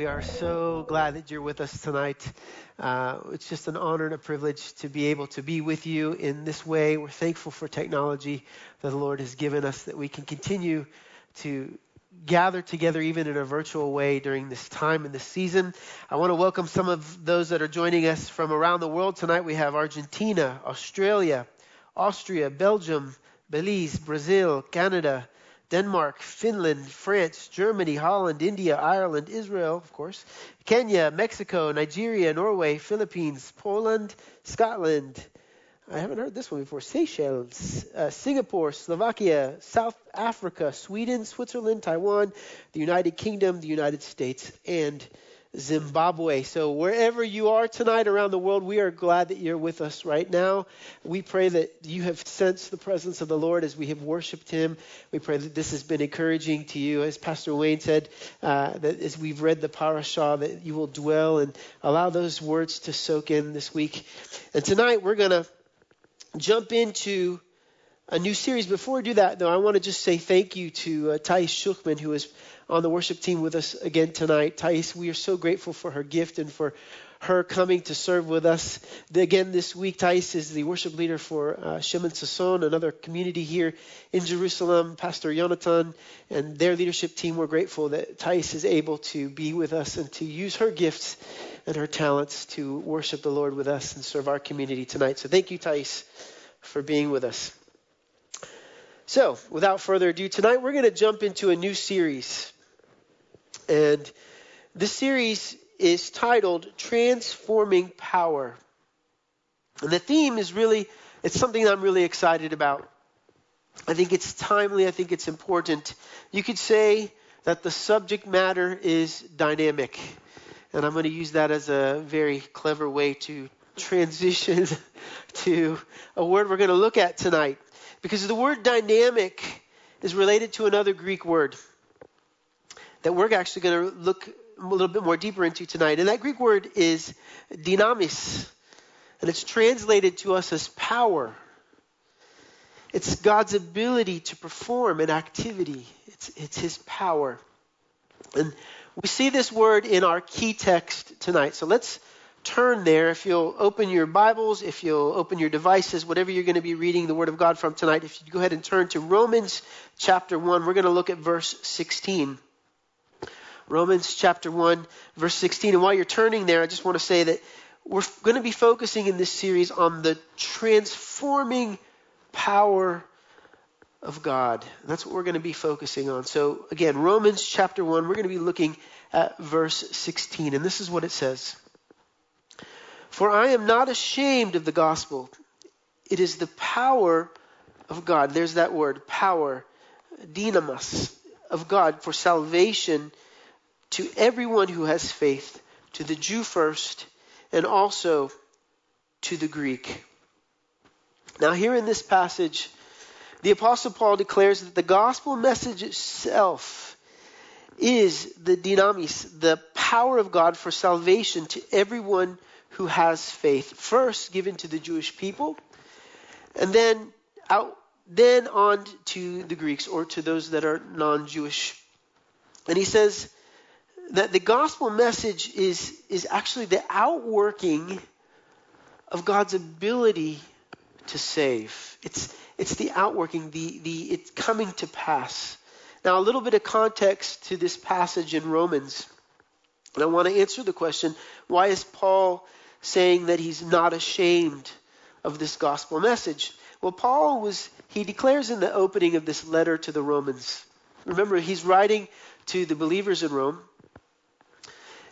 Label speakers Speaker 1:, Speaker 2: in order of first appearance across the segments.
Speaker 1: We are so glad that you're with us tonight. Uh, it's just an honor and a privilege to be able to be with you in this way. We're thankful for technology that the Lord has given us that we can continue to gather together even in a virtual way during this time and this season. I want to welcome some of those that are joining us from around the world tonight. We have Argentina, Australia, Austria, Belgium, Belize, Brazil, Canada, Denmark, Finland, France, Germany, Holland, India, Ireland, Israel, of course, Kenya, Mexico, Nigeria, Norway, Philippines, Poland, Scotland. I haven't heard this one before. Seychelles, uh, Singapore, Slovakia, South Africa, Sweden, Switzerland, Taiwan, the United Kingdom, the United States, and Zimbabwe. So, wherever you are tonight around the world, we are glad that you're with us right now. We pray that you have sensed the presence of the Lord as we have worshiped Him. We pray that this has been encouraging to you. As Pastor Wayne said, uh, that as we've read the parashah, that you will dwell and allow those words to soak in this week. And tonight, we're going to jump into a new series. Before we do that, though, I want to just say thank you to uh, Thais Schuchman, who is on the worship team with us again tonight. Thais, we are so grateful for her gift and for her coming to serve with us. Again, this week, Thais is the worship leader for uh, Shimon Sasson, another community here in Jerusalem. Pastor Jonathan and their leadership team, we're grateful that Thais is able to be with us and to use her gifts and her talents to worship the Lord with us and serve our community tonight. So thank you, Thais, for being with us. So, without further ado, tonight we're going to jump into a new series. And this series is titled Transforming Power. And the theme is really, it's something I'm really excited about. I think it's timely, I think it's important. You could say that the subject matter is dynamic. And I'm going to use that as a very clever way to transition to a word we're going to look at tonight. Because the word dynamic is related to another Greek word that we're actually going to look a little bit more deeper into tonight. And that Greek word is dynamis, and it's translated to us as power. It's God's ability to perform an activity. It's, it's His power. And we see this word in our key text tonight. So let's turn there. If you'll open your Bibles, if you'll open your devices, whatever you're going to be reading the Word of God from tonight, if you go ahead and turn to Romans chapter 1, we're going to look at verse 16. Romans chapter 1, verse 16. And while you're turning there, I just want to say that we're going to be focusing in this series on the transforming power of God. That's what we're going to be focusing on. So, again, Romans chapter 1, we're going to be looking at verse 16. And this is what it says For I am not ashamed of the gospel, it is the power of God. There's that word, power, dynamis, of God for salvation to everyone who has faith, to the Jew first, and also to the Greek. Now, here in this passage, the Apostle Paul declares that the gospel message itself is the dynamis, the power of God for salvation to everyone who has faith. First given to the Jewish people, and then out, then on to the Greeks or to those that are non-Jewish. And he says that the gospel message is, is actually the outworking of God's ability to save. It's, it's the outworking, the, the, it's coming to pass. Now, a little bit of context to this passage in Romans. And I want to answer the question why is Paul saying that he's not ashamed of this gospel message? Well, Paul was, he declares in the opening of this letter to the Romans. Remember, he's writing to the believers in Rome.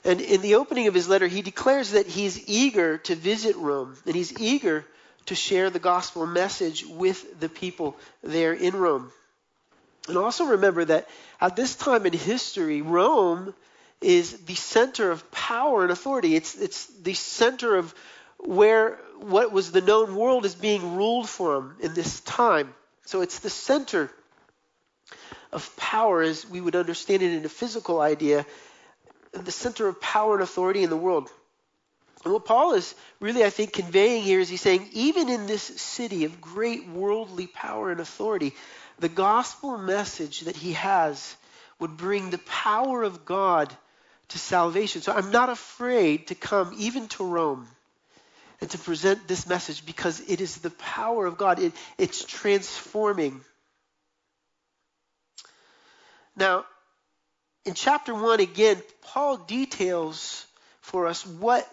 Speaker 1: And in the opening of his letter, he declares that he's eager to visit Rome and he's eager to share the gospel message with the people there in Rome. And also remember that at this time in history, Rome is the center of power and authority. It's, it's the center of where what was the known world is being ruled from in this time. So it's the center of power as we would understand it in a physical idea the center of power and authority in the world. And what Paul is really, I think, conveying here is he's saying, even in this city of great worldly power and authority, the gospel message that he has would bring the power of God to salvation. So I'm not afraid to come even to Rome and to present this message because it is the power of God. It, it's transforming. Now, in chapter 1, again, Paul details for us what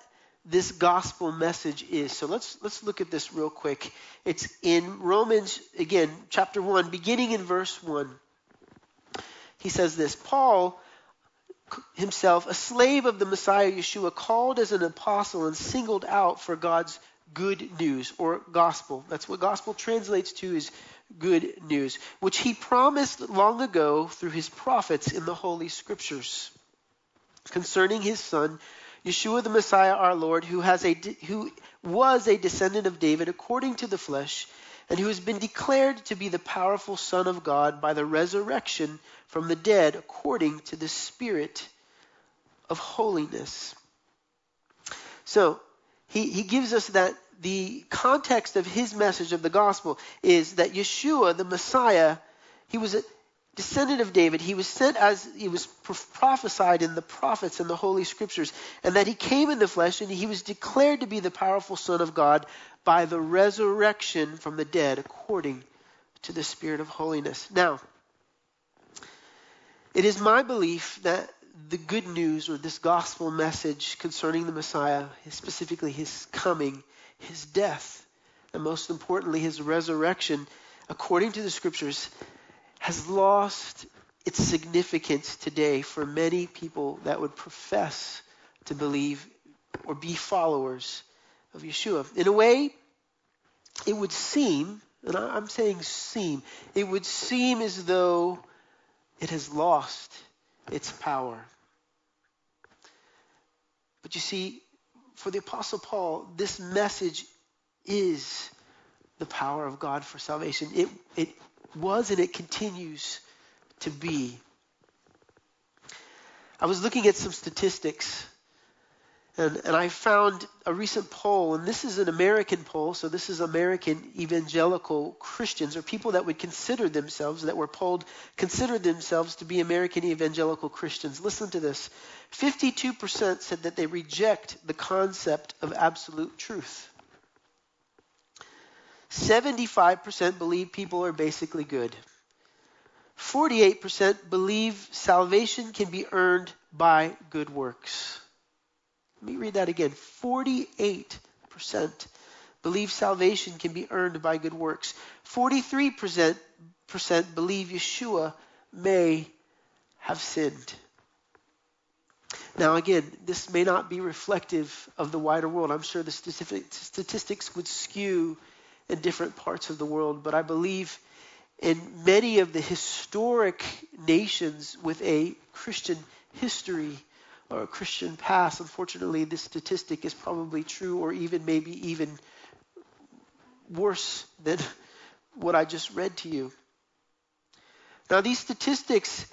Speaker 1: this gospel message is. So let's let's look at this real quick. It's in Romans again, chapter 1, beginning in verse 1. He says this, Paul himself, a slave of the Messiah Yeshua, called as an apostle and singled out for God's good news or gospel. That's what gospel translates to is good news, which he promised long ago through his prophets in the holy scriptures concerning his son Yeshua the Messiah our Lord who has a who was a descendant of David according to the flesh and who has been declared to be the powerful son of God by the resurrection from the dead according to the spirit of holiness. So, he, he gives us that the context of his message of the gospel is that Yeshua, the Messiah, he was a descendant of David. He was sent as he was prophesied in the prophets and the Holy Scriptures, and that he came in the flesh and he was declared to be the powerful Son of God by the resurrection from the dead according to the Spirit of holiness. Now, it is my belief that the good news or this gospel message concerning the Messiah, specifically his coming, his death, and most importantly, his resurrection, according to the scriptures, has lost its significance today for many people that would profess to believe or be followers of Yeshua. In a way, it would seem, and I'm saying seem, it would seem as though it has lost its power. But you see, for the Apostle Paul, this message is the power of God for salvation. It, it was and it continues to be. I was looking at some statistics and, and I found a recent poll, and this is an American poll, so this is American evangelical Christians, or people that would consider themselves, that were polled, considered themselves to be American evangelical Christians. Listen to this 52% said that they reject the concept of absolute truth. 75% believe people are basically good. 48% believe salvation can be earned by good works. Let me read that again. 48% believe salvation can be earned by good works. 43% believe Yeshua may have sinned. Now, again, this may not be reflective of the wider world. I'm sure the specific statistics would skew in different parts of the world, but I believe in many of the historic nations with a Christian history or a Christian past, unfortunately, this statistic is probably true or even maybe even worse than what I just read to you. Now, these statistics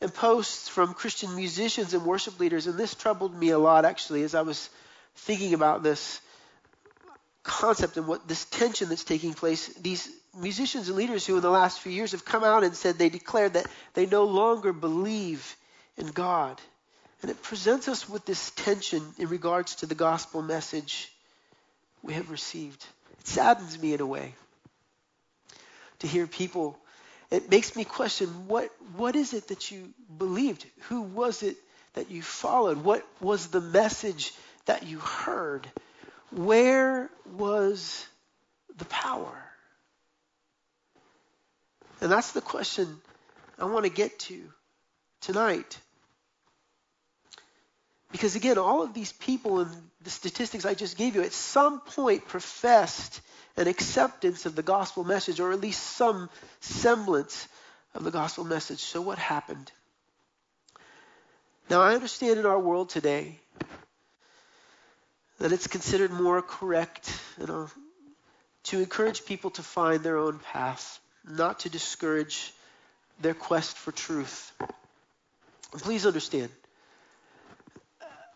Speaker 1: and posts from Christian musicians and worship leaders, and this troubled me a lot actually as I was thinking about this concept and what this tension that's taking place. These musicians and leaders who, in the last few years, have come out and said they declared that they no longer believe in God and it presents us with this tension in regards to the gospel message we have received. It saddens me in a way to hear people. It makes me question what, what is it that you believed? Who was it that you followed? What was the message that you heard? Where was the power? And that's the question I want to get to tonight. Because again, all of these people in the statistics I just gave you at some point professed an acceptance of the gospel message, or at least some semblance of the gospel message. So what happened? Now, I understand in our world today that it's considered more correct you know, to encourage people to find their own path, not to discourage their quest for truth. Please understand,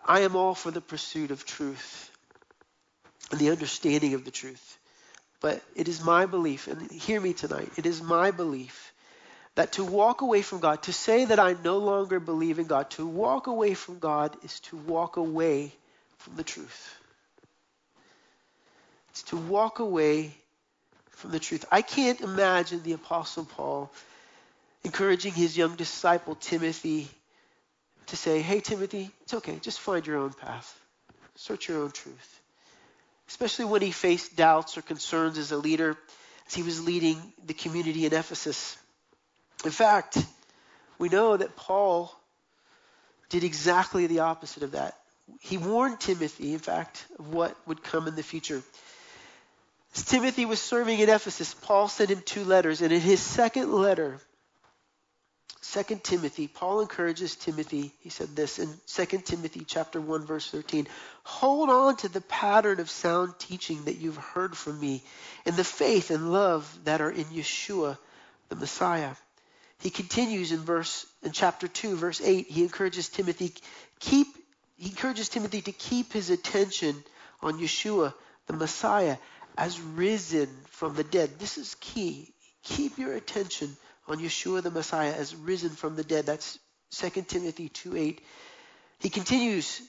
Speaker 1: I am all for the pursuit of truth and the understanding of the truth. But it is my belief, and hear me tonight, it is my belief that to walk away from God, to say that I no longer believe in God, to walk away from God is to walk away from the truth. It's to walk away from the truth. I can't imagine the Apostle Paul encouraging his young disciple Timothy to say, Hey, Timothy, it's okay, just find your own path, search your own truth. Especially when he faced doubts or concerns as a leader, as he was leading the community in Ephesus. In fact, we know that Paul did exactly the opposite of that. He warned Timothy, in fact, of what would come in the future. As Timothy was serving in Ephesus, Paul sent him two letters, and in his second letter, 2 Timothy, Paul encourages Timothy. He said this in 2 Timothy chapter 1 verse 13, "Hold on to the pattern of sound teaching that you've heard from me and the faith and love that are in Yeshua the Messiah." He continues in verse in chapter 2 verse 8, he encourages Timothy keep he encourages Timothy to keep his attention on Yeshua the Messiah as risen from the dead. This is key. Keep your attention on Yeshua the Messiah as risen from the dead. That's 2 Timothy 2:8. He continues,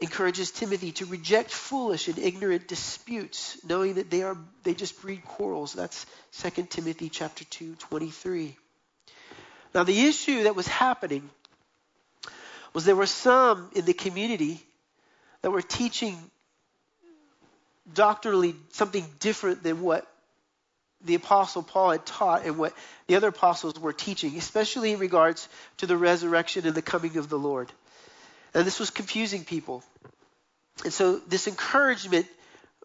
Speaker 1: encourages Timothy to reject foolish and ignorant disputes, knowing that they are they just breed quarrels. That's 2 Timothy chapter 2, 23. Now the issue that was happening was there were some in the community that were teaching doctrinally something different than what the apostle Paul had taught and what the other apostles were teaching, especially in regards to the resurrection and the coming of the Lord. And this was confusing people. And so this encouragement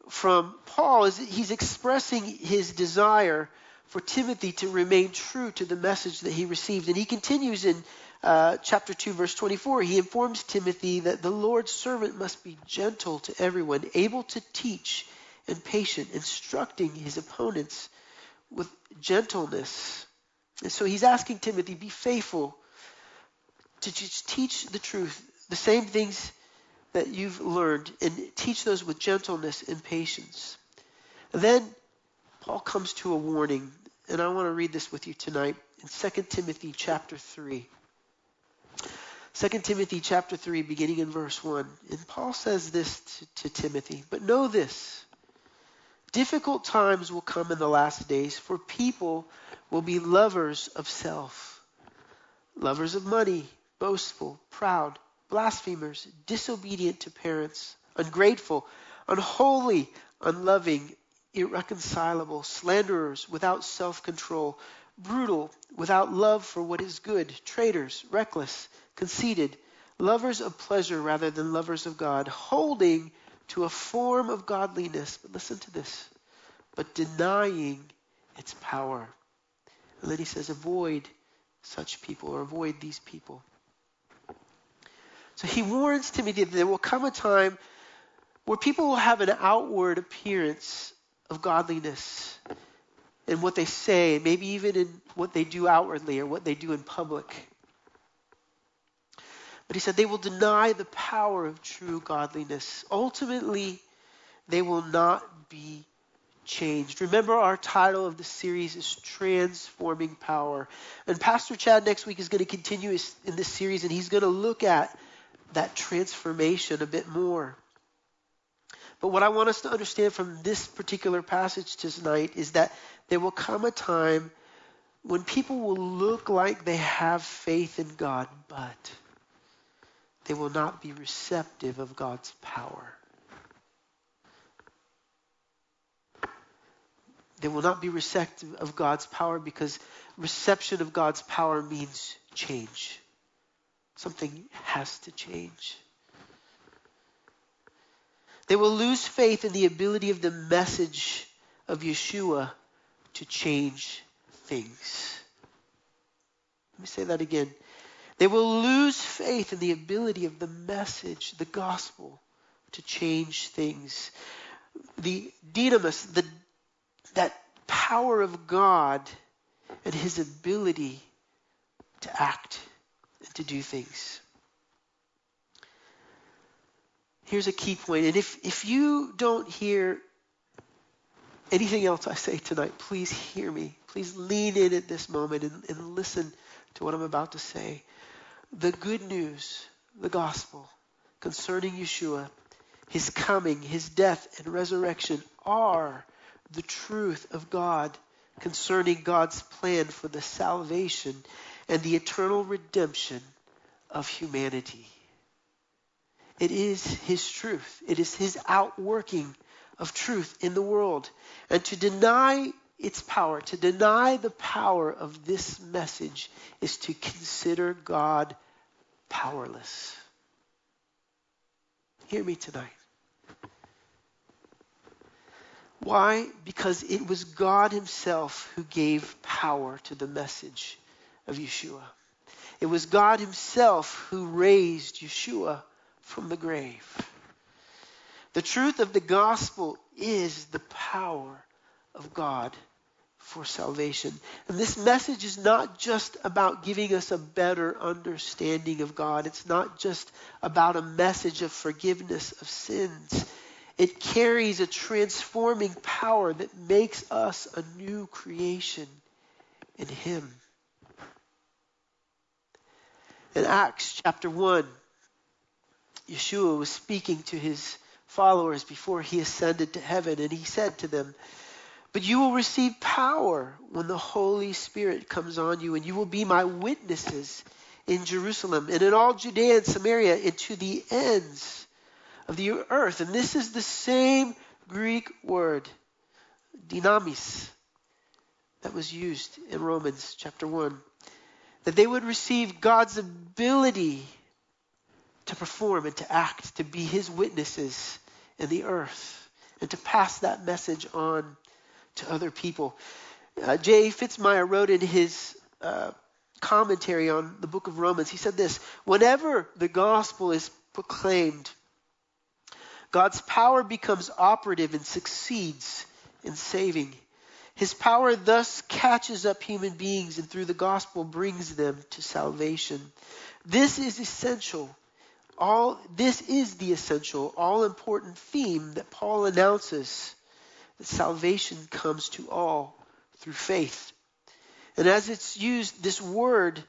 Speaker 1: from Paul is he's expressing his desire for Timothy to remain true to the message that he received. And he continues in uh, chapter 2, verse 24. He informs Timothy that the Lord's servant must be gentle to everyone, able to teach and patient, instructing his opponents with gentleness. And so he's asking Timothy, be faithful to teach the truth, the same things that you've learned, and teach those with gentleness and patience. And then Paul comes to a warning, and I want to read this with you tonight in 2 Timothy chapter 3. 2 Timothy chapter 3, beginning in verse 1. And Paul says this to, to Timothy, but know this Difficult times will come in the last days, for people will be lovers of self, lovers of money, boastful, proud, blasphemers, disobedient to parents, ungrateful, unholy, unloving, irreconcilable, slanderers, without self control, brutal, without love for what is good, traitors, reckless, conceited, lovers of pleasure rather than lovers of God, holding to a form of godliness, but listen to this, but denying its power. And then he says, avoid such people or avoid these people. So he warns Timothy that there will come a time where people will have an outward appearance of godliness in what they say, maybe even in what they do outwardly or what they do in public. But he said they will deny the power of true godliness. Ultimately, they will not be changed. Remember, our title of the series is Transforming Power. And Pastor Chad next week is going to continue in this series, and he's going to look at that transformation a bit more. But what I want us to understand from this particular passage tonight is that there will come a time when people will look like they have faith in God, but they will not be receptive of God's power. They will not be receptive of God's power because reception of God's power means change. Something has to change. They will lose faith in the ability of the message of Yeshua to change things. Let me say that again. They will lose faith in the ability of the message, the gospel, to change things. The dynamis, the, that power of God and his ability to act and to do things. Here's a key point. and if, if you don't hear anything else I say tonight, please hear me. Please lean in at this moment and, and listen to what I'm about to say. The good news, the gospel concerning Yeshua, his coming, his death, and resurrection are the truth of God concerning God's plan for the salvation and the eternal redemption of humanity. It is His truth. It is His outworking of truth in the world. And to deny its power, to deny the power of this message, is to consider God powerless. Hear me tonight. Why? Because it was God Himself who gave power to the message of Yeshua. It was God Himself who raised Yeshua from the grave. The truth of the gospel is the power of God for salvation. And this message is not just about giving us a better understanding of God. It's not just about a message of forgiveness of sins. It carries a transforming power that makes us a new creation in Him. In Acts chapter 1, Yeshua was speaking to his followers before he ascended to heaven, and he said to them, But you will receive power when the Holy Spirit comes on you, and you will be my witnesses in Jerusalem and in all Judea and Samaria and to the ends of the earth. And this is the same Greek word, dynamis, that was used in Romans chapter 1 that they would receive God's ability to perform and to act, to be his witnesses in the earth, and to pass that message on to other people. Uh, J. Fitzmyer wrote in his uh, commentary on the book of Romans, he said this Whenever the gospel is proclaimed, God's power becomes operative and succeeds in saving. His power thus catches up human beings and through the gospel brings them to salvation. This is essential. All this is the essential, all important theme that Paul announces that salvation comes to all through faith. And as it's used, this word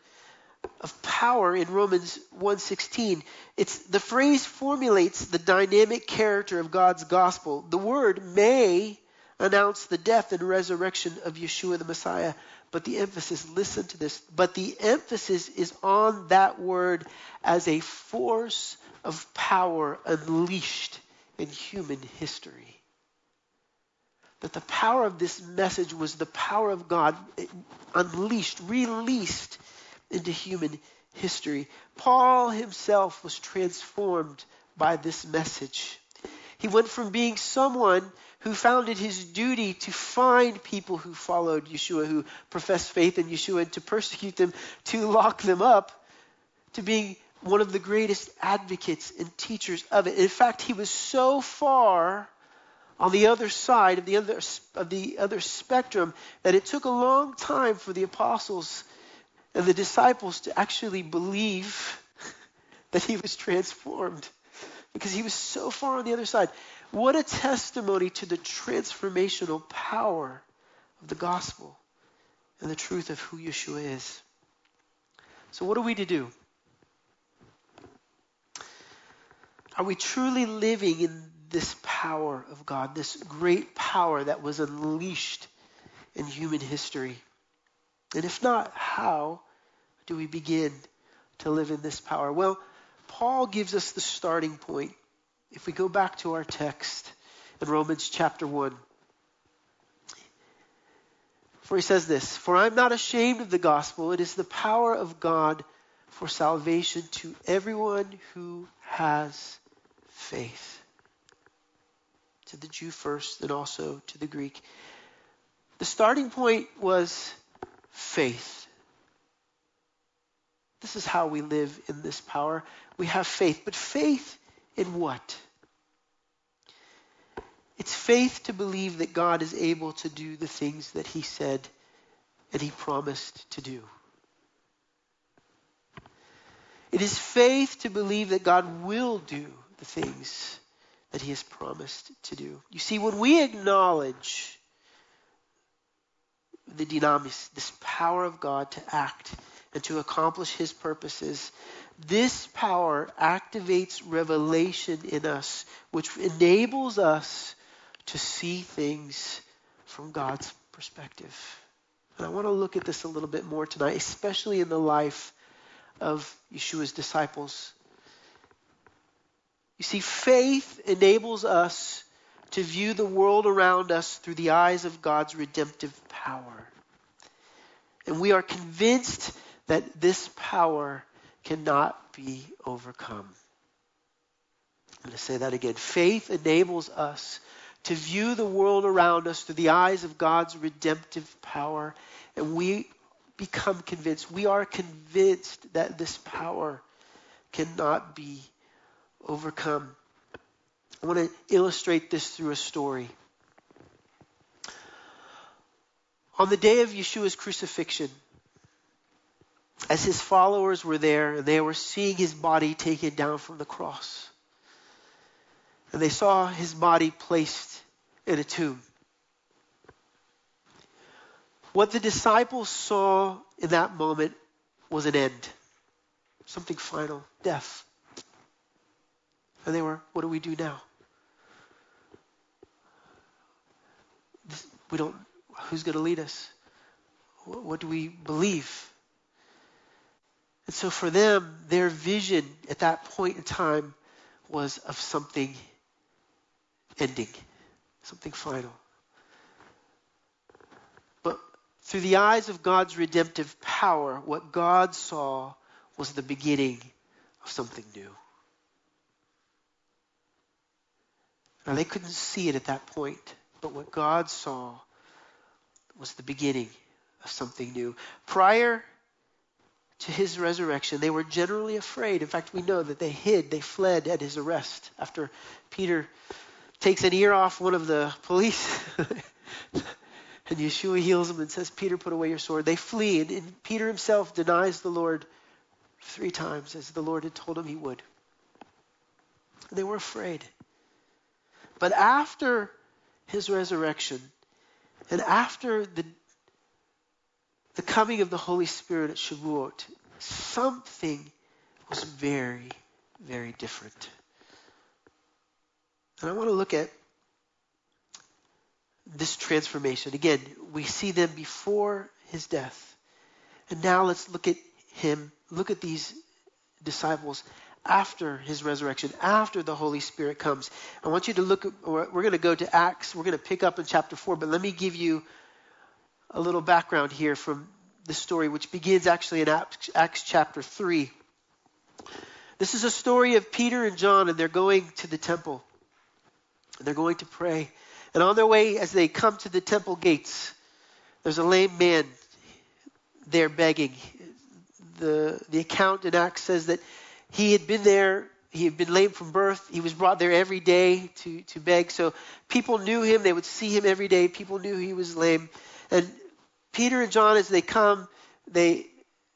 Speaker 1: of power in Romans 1:16, it's the phrase formulates the dynamic character of God's gospel. The word may announce the death and resurrection of Yeshua the Messiah. But the emphasis, listen to this, but the emphasis is on that word as a force of power unleashed in human history. That the power of this message was the power of God unleashed, released into human history. Paul himself was transformed by this message. He went from being someone who found it his duty to find people who followed Yeshua, who professed faith in Yeshua, and to persecute them, to lock them up, to being one of the greatest advocates and teachers of it. In fact, he was so far on the other side of the other, of the other spectrum that it took a long time for the apostles and the disciples to actually believe that he was transformed because he was so far on the other side. What a testimony to the transformational power of the gospel and the truth of who Yeshua is. So, what are we to do? Are we truly living in this power of God, this great power that was unleashed in human history? And if not, how do we begin to live in this power? Well, Paul gives us the starting point. If we go back to our text in Romans chapter 1, for he says this For I am not ashamed of the gospel, it is the power of God for salvation to everyone who has faith. To the Jew first, then also to the Greek. The starting point was faith. This is how we live in this power. We have faith. But faith in what? It's faith to believe that God is able to do the things that he said and he promised to do. It is faith to believe that God will do the things that he has promised to do. You see, when we acknowledge the dynamis, this power of God to act and to accomplish his purposes. This power activates revelation in us, which enables us to see things from God's perspective. And I want to look at this a little bit more tonight, especially in the life of Yeshua's disciples. You see, faith enables us to view the world around us through the eyes of God's redemptive power. And we are convinced that this power cannot be overcome. I'm going to say that again. Faith enables us to view the world around us through the eyes of God's redemptive power, and we become convinced, we are convinced that this power cannot be overcome. I want to illustrate this through a story. On the day of Yeshua's crucifixion, as his followers were there and they were seeing his body taken down from the cross, and they saw his body placed in a tomb. What the disciples saw in that moment was an end, something final, death. And they were, what do we do now? We don't, who's going to lead us? What do we believe? And so for them, their vision at that point in time was of something ending, something final. But through the eyes of God's redemptive power, what God saw was the beginning of something new. Now, they couldn't see it at that point, but what God saw was the beginning of something new. Prior to his resurrection, they were generally afraid. In fact, we know that they hid, they fled at his arrest after Peter takes an ear off one of the police. and Yeshua heals him and says, Peter, put away your sword. They flee, and, and Peter himself denies the Lord three times, as the Lord had told him he would. They were afraid. But after his resurrection, and after the, the coming of the Holy Spirit at Shavuot, something was very, very different. And I want to look at this transformation. Again, we see them before his death. And now let's look at him, look at these disciples after his resurrection, after the Holy Spirit comes. I want you to look, we're going to go to Acts, we're going to pick up in chapter 4, but let me give you a little background here from the story, which begins actually in Acts, Acts chapter 3. This is a story of Peter and John, and they're going to the temple. They're going to pray. And on their way, as they come to the temple gates, there's a lame man there begging. The, the account in Acts says that he had been there, he had been lame from birth. He was brought there every day to, to beg. So people knew him, they would see him every day. People knew he was lame. And Peter and John, as they come, they,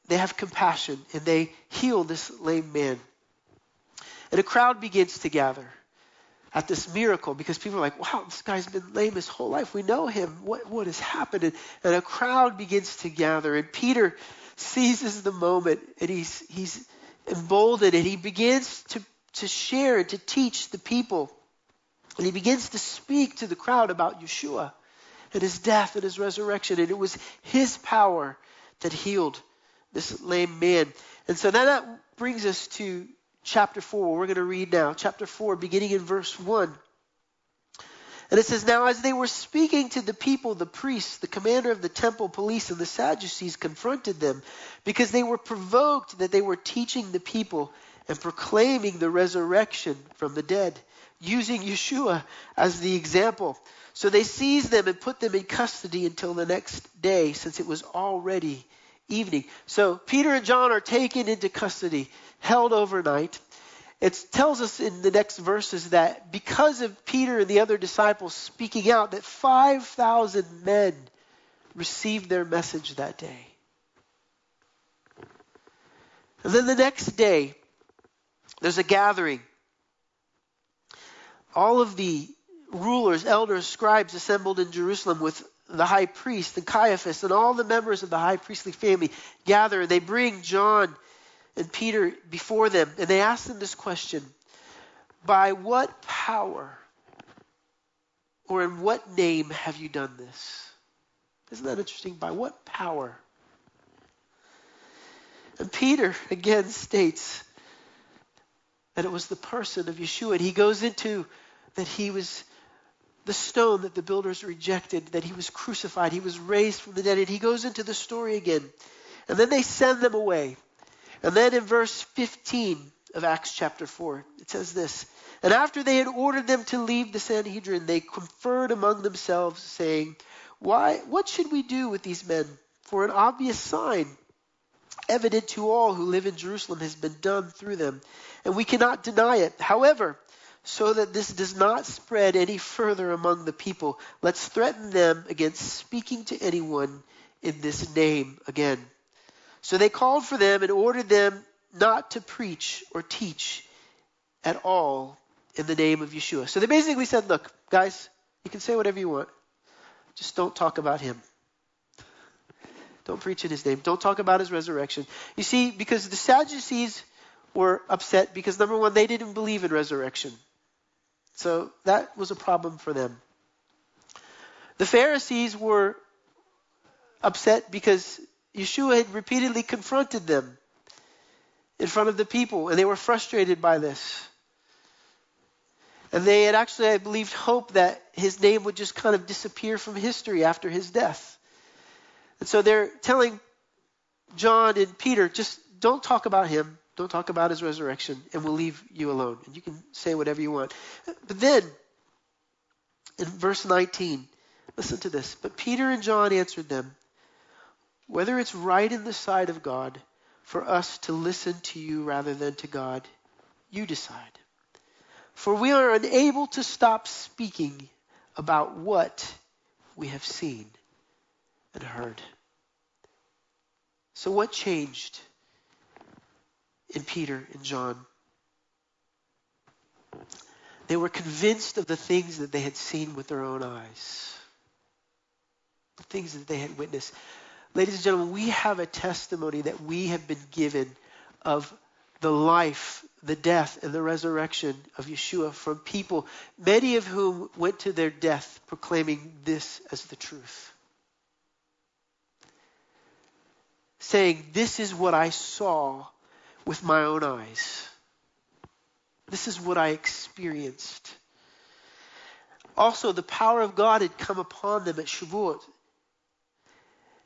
Speaker 1: they have compassion and they heal this lame man. And a crowd begins to gather at this miracle because people are like, wow, this guy's been lame his whole life. We know him. What, what has happened? And, and a crowd begins to gather. And Peter seizes the moment and he's, he's emboldened and he begins to, to share and to teach the people. And he begins to speak to the crowd about Yeshua and his death and his resurrection. And it was his power that healed this lame man. And so now that brings us to chapter 4. We're going to read now, chapter 4, beginning in verse 1. And it says, Now as they were speaking to the people, the priests, the commander of the temple police, and the Sadducees confronted them because they were provoked that they were teaching the people and proclaiming the resurrection from the dead, using Yeshua as the example. So they seized them and put them in custody until the next day, since it was already evening. So Peter and John are taken into custody held overnight. It tells us in the next verses that because of Peter and the other disciples speaking out, that 5,000 men received their message that day. And then the next day, there's a gathering. All of the rulers, elders, scribes assembled in Jerusalem with the high priest and Caiaphas and all the members of the high priestly family gather they bring John and Peter before them and they ask them this question By what power or in what name have you done this? Isn't that interesting? By what power? And Peter again states that it was the person of Yeshua. And he goes into that he was the stone that the builders rejected, that he was crucified, he was raised from the dead. And he goes into the story again. And then they send them away. And then in verse 15 of Acts chapter 4, it says this And after they had ordered them to leave the Sanhedrin, they conferred among themselves, saying, Why, what should we do with these men? For an obvious sign, evident to all who live in Jerusalem, has been done through them, and we cannot deny it. However, so that this does not spread any further among the people, let's threaten them against speaking to anyone in this name again. So they called for them and ordered them not to preach or teach at all in the name of Yeshua. So they basically said, look, guys, you can say whatever you want. Just don't talk about him. Don't preach in his name. Don't talk about his resurrection. You see, because the Sadducees were upset because number one, they didn't believe in resurrection. So that was a problem for them. The Pharisees were upset because Yeshua had repeatedly confronted them in front of the people, and they were frustrated by this. And they had actually, I believe, hoped that his name would just kind of disappear from history after his death. And so they're telling John and Peter, just don't talk about him. Don't talk about his resurrection, and we'll leave you alone. And you can say whatever you want. But then, in verse 19, listen to this. But Peter and John answered them, Whether it's right in the sight of God for us to listen to you rather than to God, you decide. For we are unable to stop speaking about what we have seen and heard. So, what changed? in Peter and John. They were convinced of the things that they had seen with their own eyes, the things that they had witnessed. Ladies and gentlemen, we have a testimony that we have been given of the life, the death, and the resurrection of Yeshua from people, many of whom went to their death proclaiming this as the truth. Saying, This is what I saw with my own eyes. This is what I experienced. Also, the power of God had come upon them at Shavuot.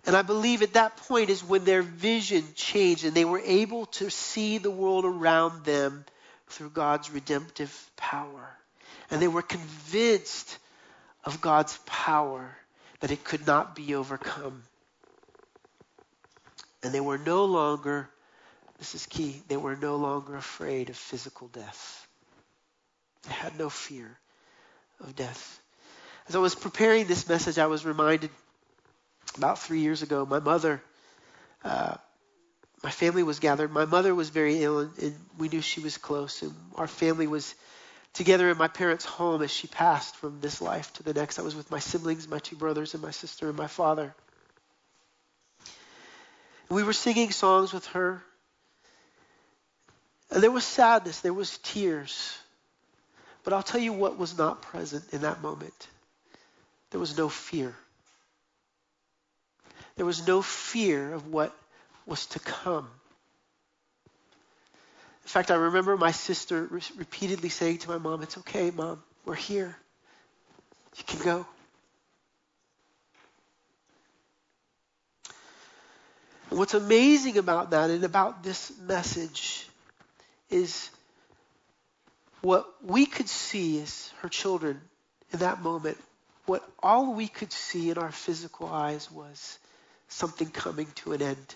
Speaker 1: And I believe at that point is when their vision changed and they were able to see the world around them through God's redemptive power. And they were convinced of God's power that it could not be overcome. And they were no longer this is key, they were no longer afraid of physical death. They had no fear of death. As I was preparing this message, I was reminded about three years ago, my mother, uh, my family was gathered. My mother was very ill, and, and we knew she was close, and our family was together in my parents' home as she passed from this life to the next. I was with my siblings, my two brothers, and my sister, and my father. We were singing songs with her and there was sadness, there was tears. But I'll tell you what was not present in that moment. There was no fear. There was no fear of what was to come. In fact, I remember my sister re- repeatedly saying to my mom, It's okay, mom, we're here. You can go. What's amazing about that and about this message is what we could see as her children in that moment, what all we could see in our physical eyes was something coming to an end.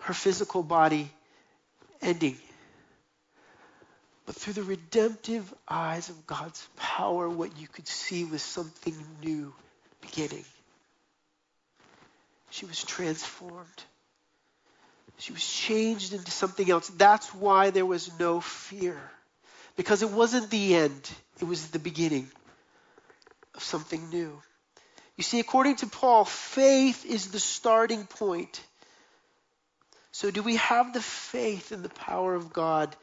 Speaker 1: Her physical body ending. But through the redemptive eyes of God's power, what you could see was something new beginning. She was transformed. She was changed into something else. That's why there was no fear. Because it wasn't the end, it was the beginning of something new. You see, according to Paul, faith is the starting point. So, do we have the faith in the power of God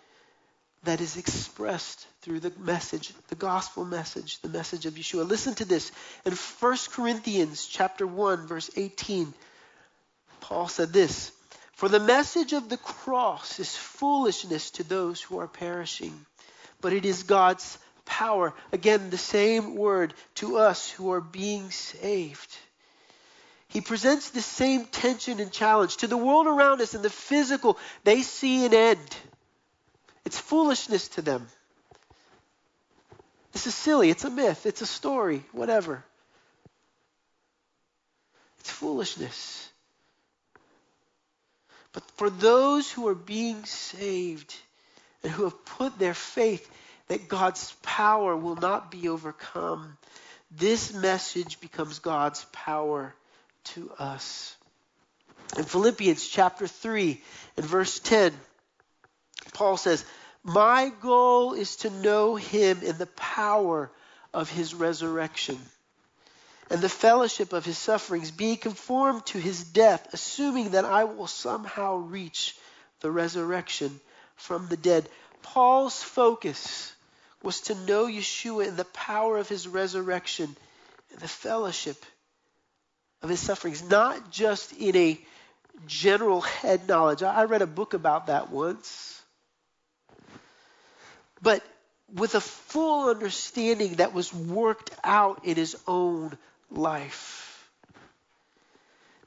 Speaker 1: that is expressed through the message, the gospel message, the message of Yeshua? Listen to this. In 1 Corinthians chapter 1, verse 18, Paul said this For the message of the cross is foolishness to those who are perishing, but it is God's power. Again, the same word to us who are being saved. He presents the same tension and challenge. To the world around us in the physical, they see an end. It's foolishness to them. This is silly. It's a myth. It's a story. Whatever. It's foolishness. But for those who are being saved and who have put their faith that God's power will not be overcome, this message becomes God's power to us. In Philippians chapter 3 and verse 10, Paul says, My goal is to know him in the power of his resurrection and the fellowship of his sufferings, being conformed to his death, assuming that I will somehow reach the resurrection from the dead. Paul's focus was to know Yeshua in the power of his resurrection and the fellowship of his sufferings, not just in a general head knowledge. I read a book about that once. But with a full understanding that was worked out in his own life.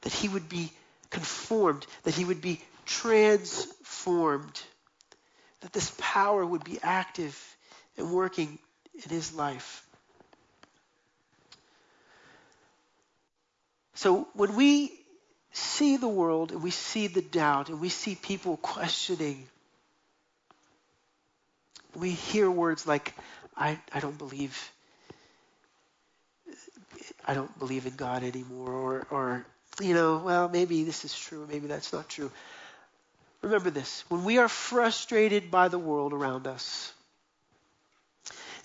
Speaker 1: That he would be conformed, that he would be transformed, that this power would be active and working in his life. So when we see the world and we see the doubt and we see people questioning, we hear words like, I, I don't believe I don't believe in God anymore or or you know, well maybe this is true, maybe that's not true. Remember this, when we are frustrated by the world around us,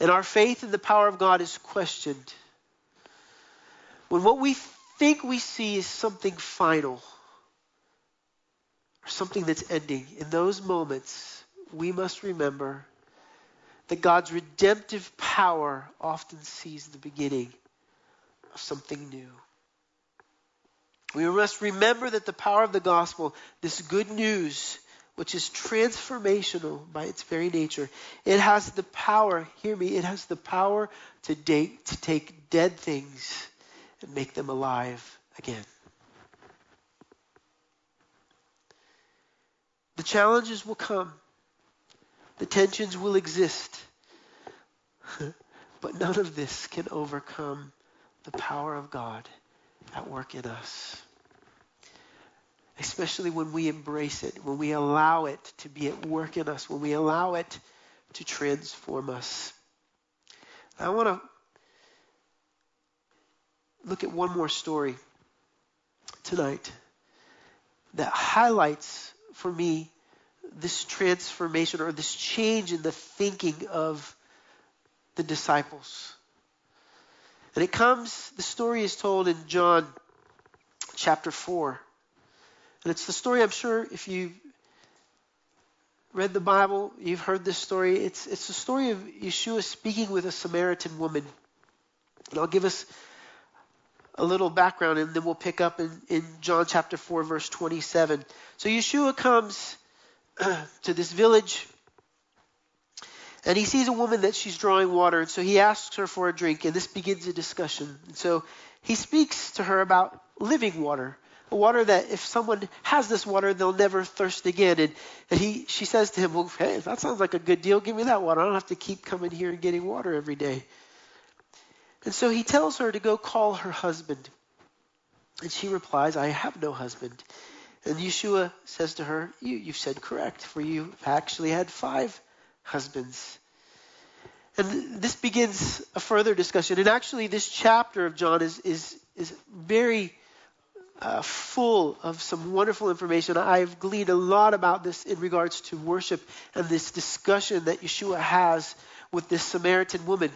Speaker 1: and our faith in the power of God is questioned, when what we think we see is something final or something that's ending, in those moments, we must remember that God's redemptive power often sees the beginning of something new. We must remember that the power of the gospel, this good news, which is transformational by its very nature. It has the power, hear me, it has the power to, to take dead things and make them alive again. The challenges will come, the tensions will exist, but none of this can overcome the power of God at work in us especially when we embrace it, when we allow it to be at work in us, when we allow it to transform us. I want to look at one more story tonight that highlights for me this transformation or this change in the thinking of the disciples. And it comes, the story is told in John chapter 4. And it's the story, I'm sure, if you've read the Bible, you've heard this story. It's, it's the story of Yeshua speaking with a Samaritan woman. And I'll give us a little background and then we'll pick up in, in John chapter 4, verse 27. So Yeshua comes to this village and he sees a woman that she's drawing water. And so he asks her for a drink and this begins a discussion. And so he speaks to her about living water a water that if someone has this water, they'll never thirst again. And, and he, she says to him, well, hey, that sounds like a good deal. Give me that water. I don't have to keep coming here and getting water every day. And so he tells her to go call her husband. And she replies, I have no husband. And Yeshua says to her, you, You've said correct, for you've actually had five husbands. And this begins a further discussion. And actually, this chapter of John is, is, is very uh, full of some wonderful information. I've gleaned a lot about this in regards to worship and this discussion that Yeshua has with this Samaritan woman.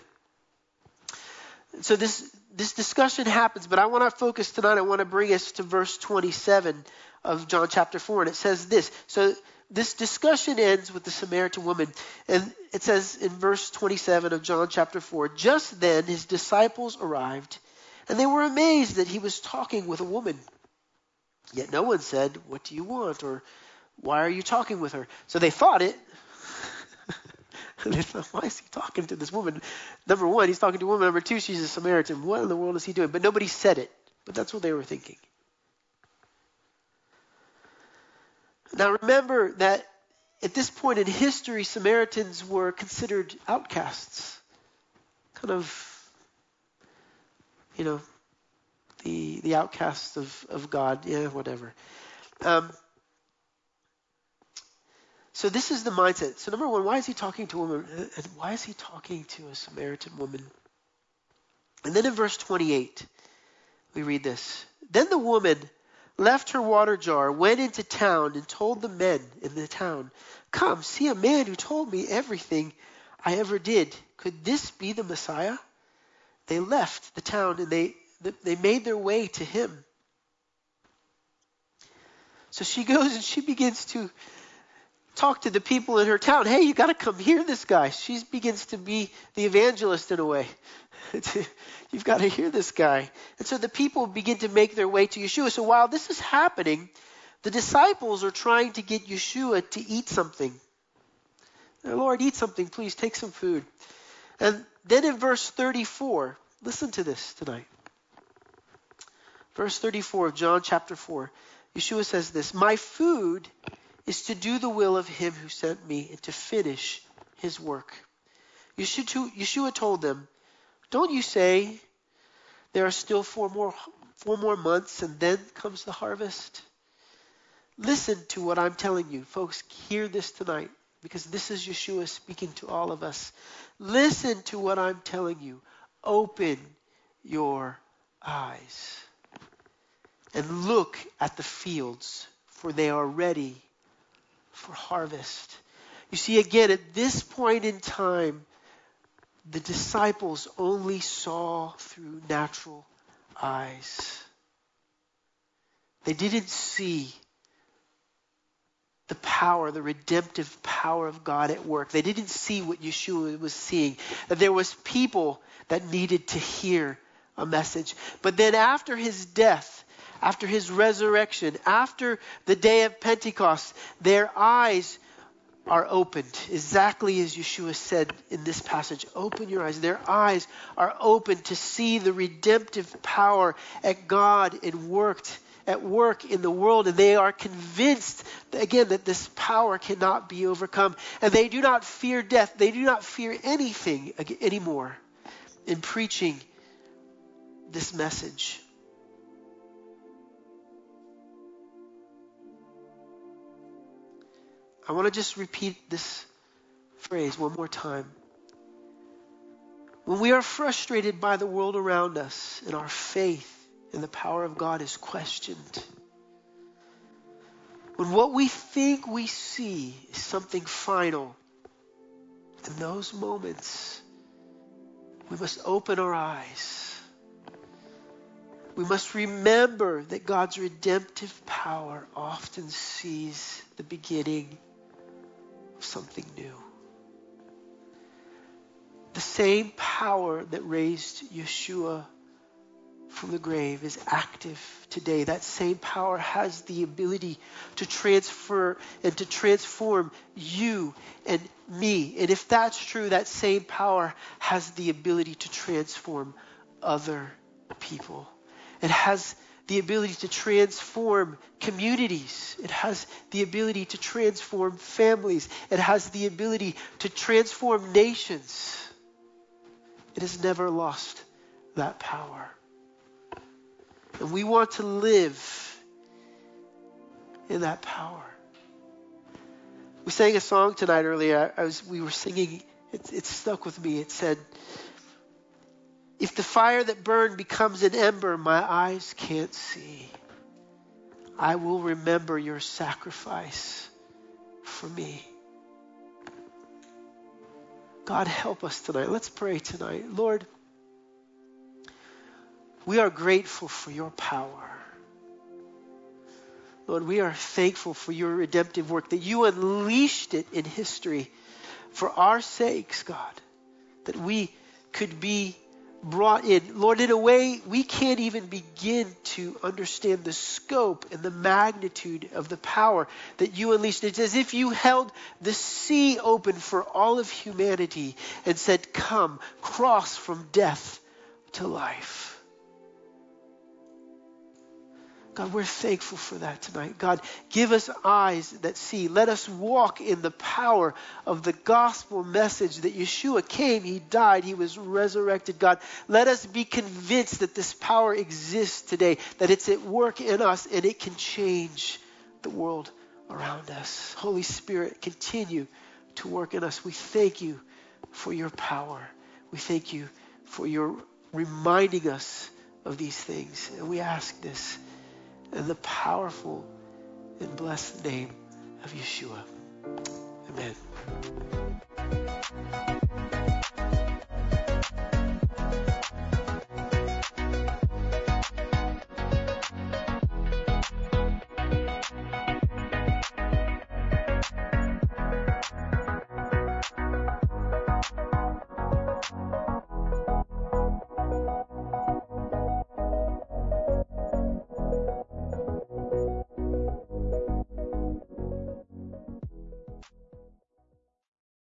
Speaker 1: So this this discussion happens, but I want to focus tonight. I want to bring us to verse 27 of John chapter 4, and it says this. So this discussion ends with the Samaritan woman, and it says in verse 27 of John chapter 4 Just then his disciples arrived, and they were amazed that he was talking with a woman. Yet no one said, What do you want? or Why are you talking with her? So they thought it. they thought, Why is he talking to this woman? Number one, he's talking to a woman. Number two, she's a Samaritan. What in the world is he doing? But nobody said it. But that's what they were thinking. Now remember that at this point in history, Samaritans were considered outcasts. Kind of, you know, the the outcasts of, of God. Yeah, whatever. Um, so this is the mindset. So number one, why is he talking to a woman? And why is he talking to a Samaritan woman? And then in verse 28, we read this. Then the woman left her water jar, went into town, and told the men in the town, Come, see a man who told me everything I ever did. Could this be the Messiah? They left the town and they, they made their way to him. So she goes and she begins to talk to the people in her town. Hey, you got to come hear this guy. She begins to be the evangelist in a way. You've got to hear this guy. And so the people begin to make their way to Yeshua. So while this is happening, the disciples are trying to get Yeshua to eat something. Lord, eat something, please. Take some food. And then in verse 34, listen to this tonight. Verse 34 of John chapter 4, Yeshua says this My food is to do the will of him who sent me and to finish his work. Yeshua told them, Don't you say there are still four more, four more months and then comes the harvest? Listen to what I'm telling you. Folks, hear this tonight because this is Yeshua speaking to all of us. Listen to what I'm telling you. Open your eyes and look at the fields, for they are ready for harvest. You see, again, at this point in time, the disciples only saw through natural eyes. They didn't see the power, the redemptive power of God at work. They didn't see what Yeshua was seeing. That there was people that needed to hear a message. But then after his death, after his resurrection, after the day of Pentecost, their eyes are opened, exactly as Yeshua said in this passage. Open your eyes. Their eyes are open to see the redemptive power at God and worked at work in the world, and they are convinced again that this power cannot be overcome, and they do not fear death. They do not fear anything anymore in preaching this message. I want to just repeat this phrase one more time. When we are frustrated by the world around us and our faith in the power of God is questioned, when what we think we see is something final, in those moments, we must open our eyes. We must remember that God's redemptive power often sees the beginning something new. The same power that raised Yeshua from the grave is active today. That same power has the ability to transfer and to transform you and me. And if that's true, that same power has the ability to transform other people. It has the ability to transform communities. It has the ability to transform families. It has the ability to transform nations. It has never lost that power. And we want to live in that power. We sang a song tonight earlier. I was, we were singing, it, it stuck with me. It said, if the fire that burned becomes an ember my eyes can't see, I will remember your sacrifice for me. God, help us tonight. Let's pray tonight. Lord, We are grateful for your power. Lord, we are thankful for your redemptive work, that you unleashed it in history for our sakes, God, that we could be brought in. Lord, in a way, we can't even begin to understand the scope and the magnitude of the power that you unleashed. It's as if you held the sea open for all of humanity and said, Come, cross from death to life. God, we're thankful for that tonight. God, give us eyes that see. Let us walk in the power of the gospel message that Yeshua came, He died, He was resurrected. God, let us be convinced that this power exists today, that it's at work in us and it can change the world around us. Holy Spirit, continue to work in us. We thank you for your power. We thank you for your reminding us of these things. And we ask this in the powerful and blessed name of Yeshua. Amen.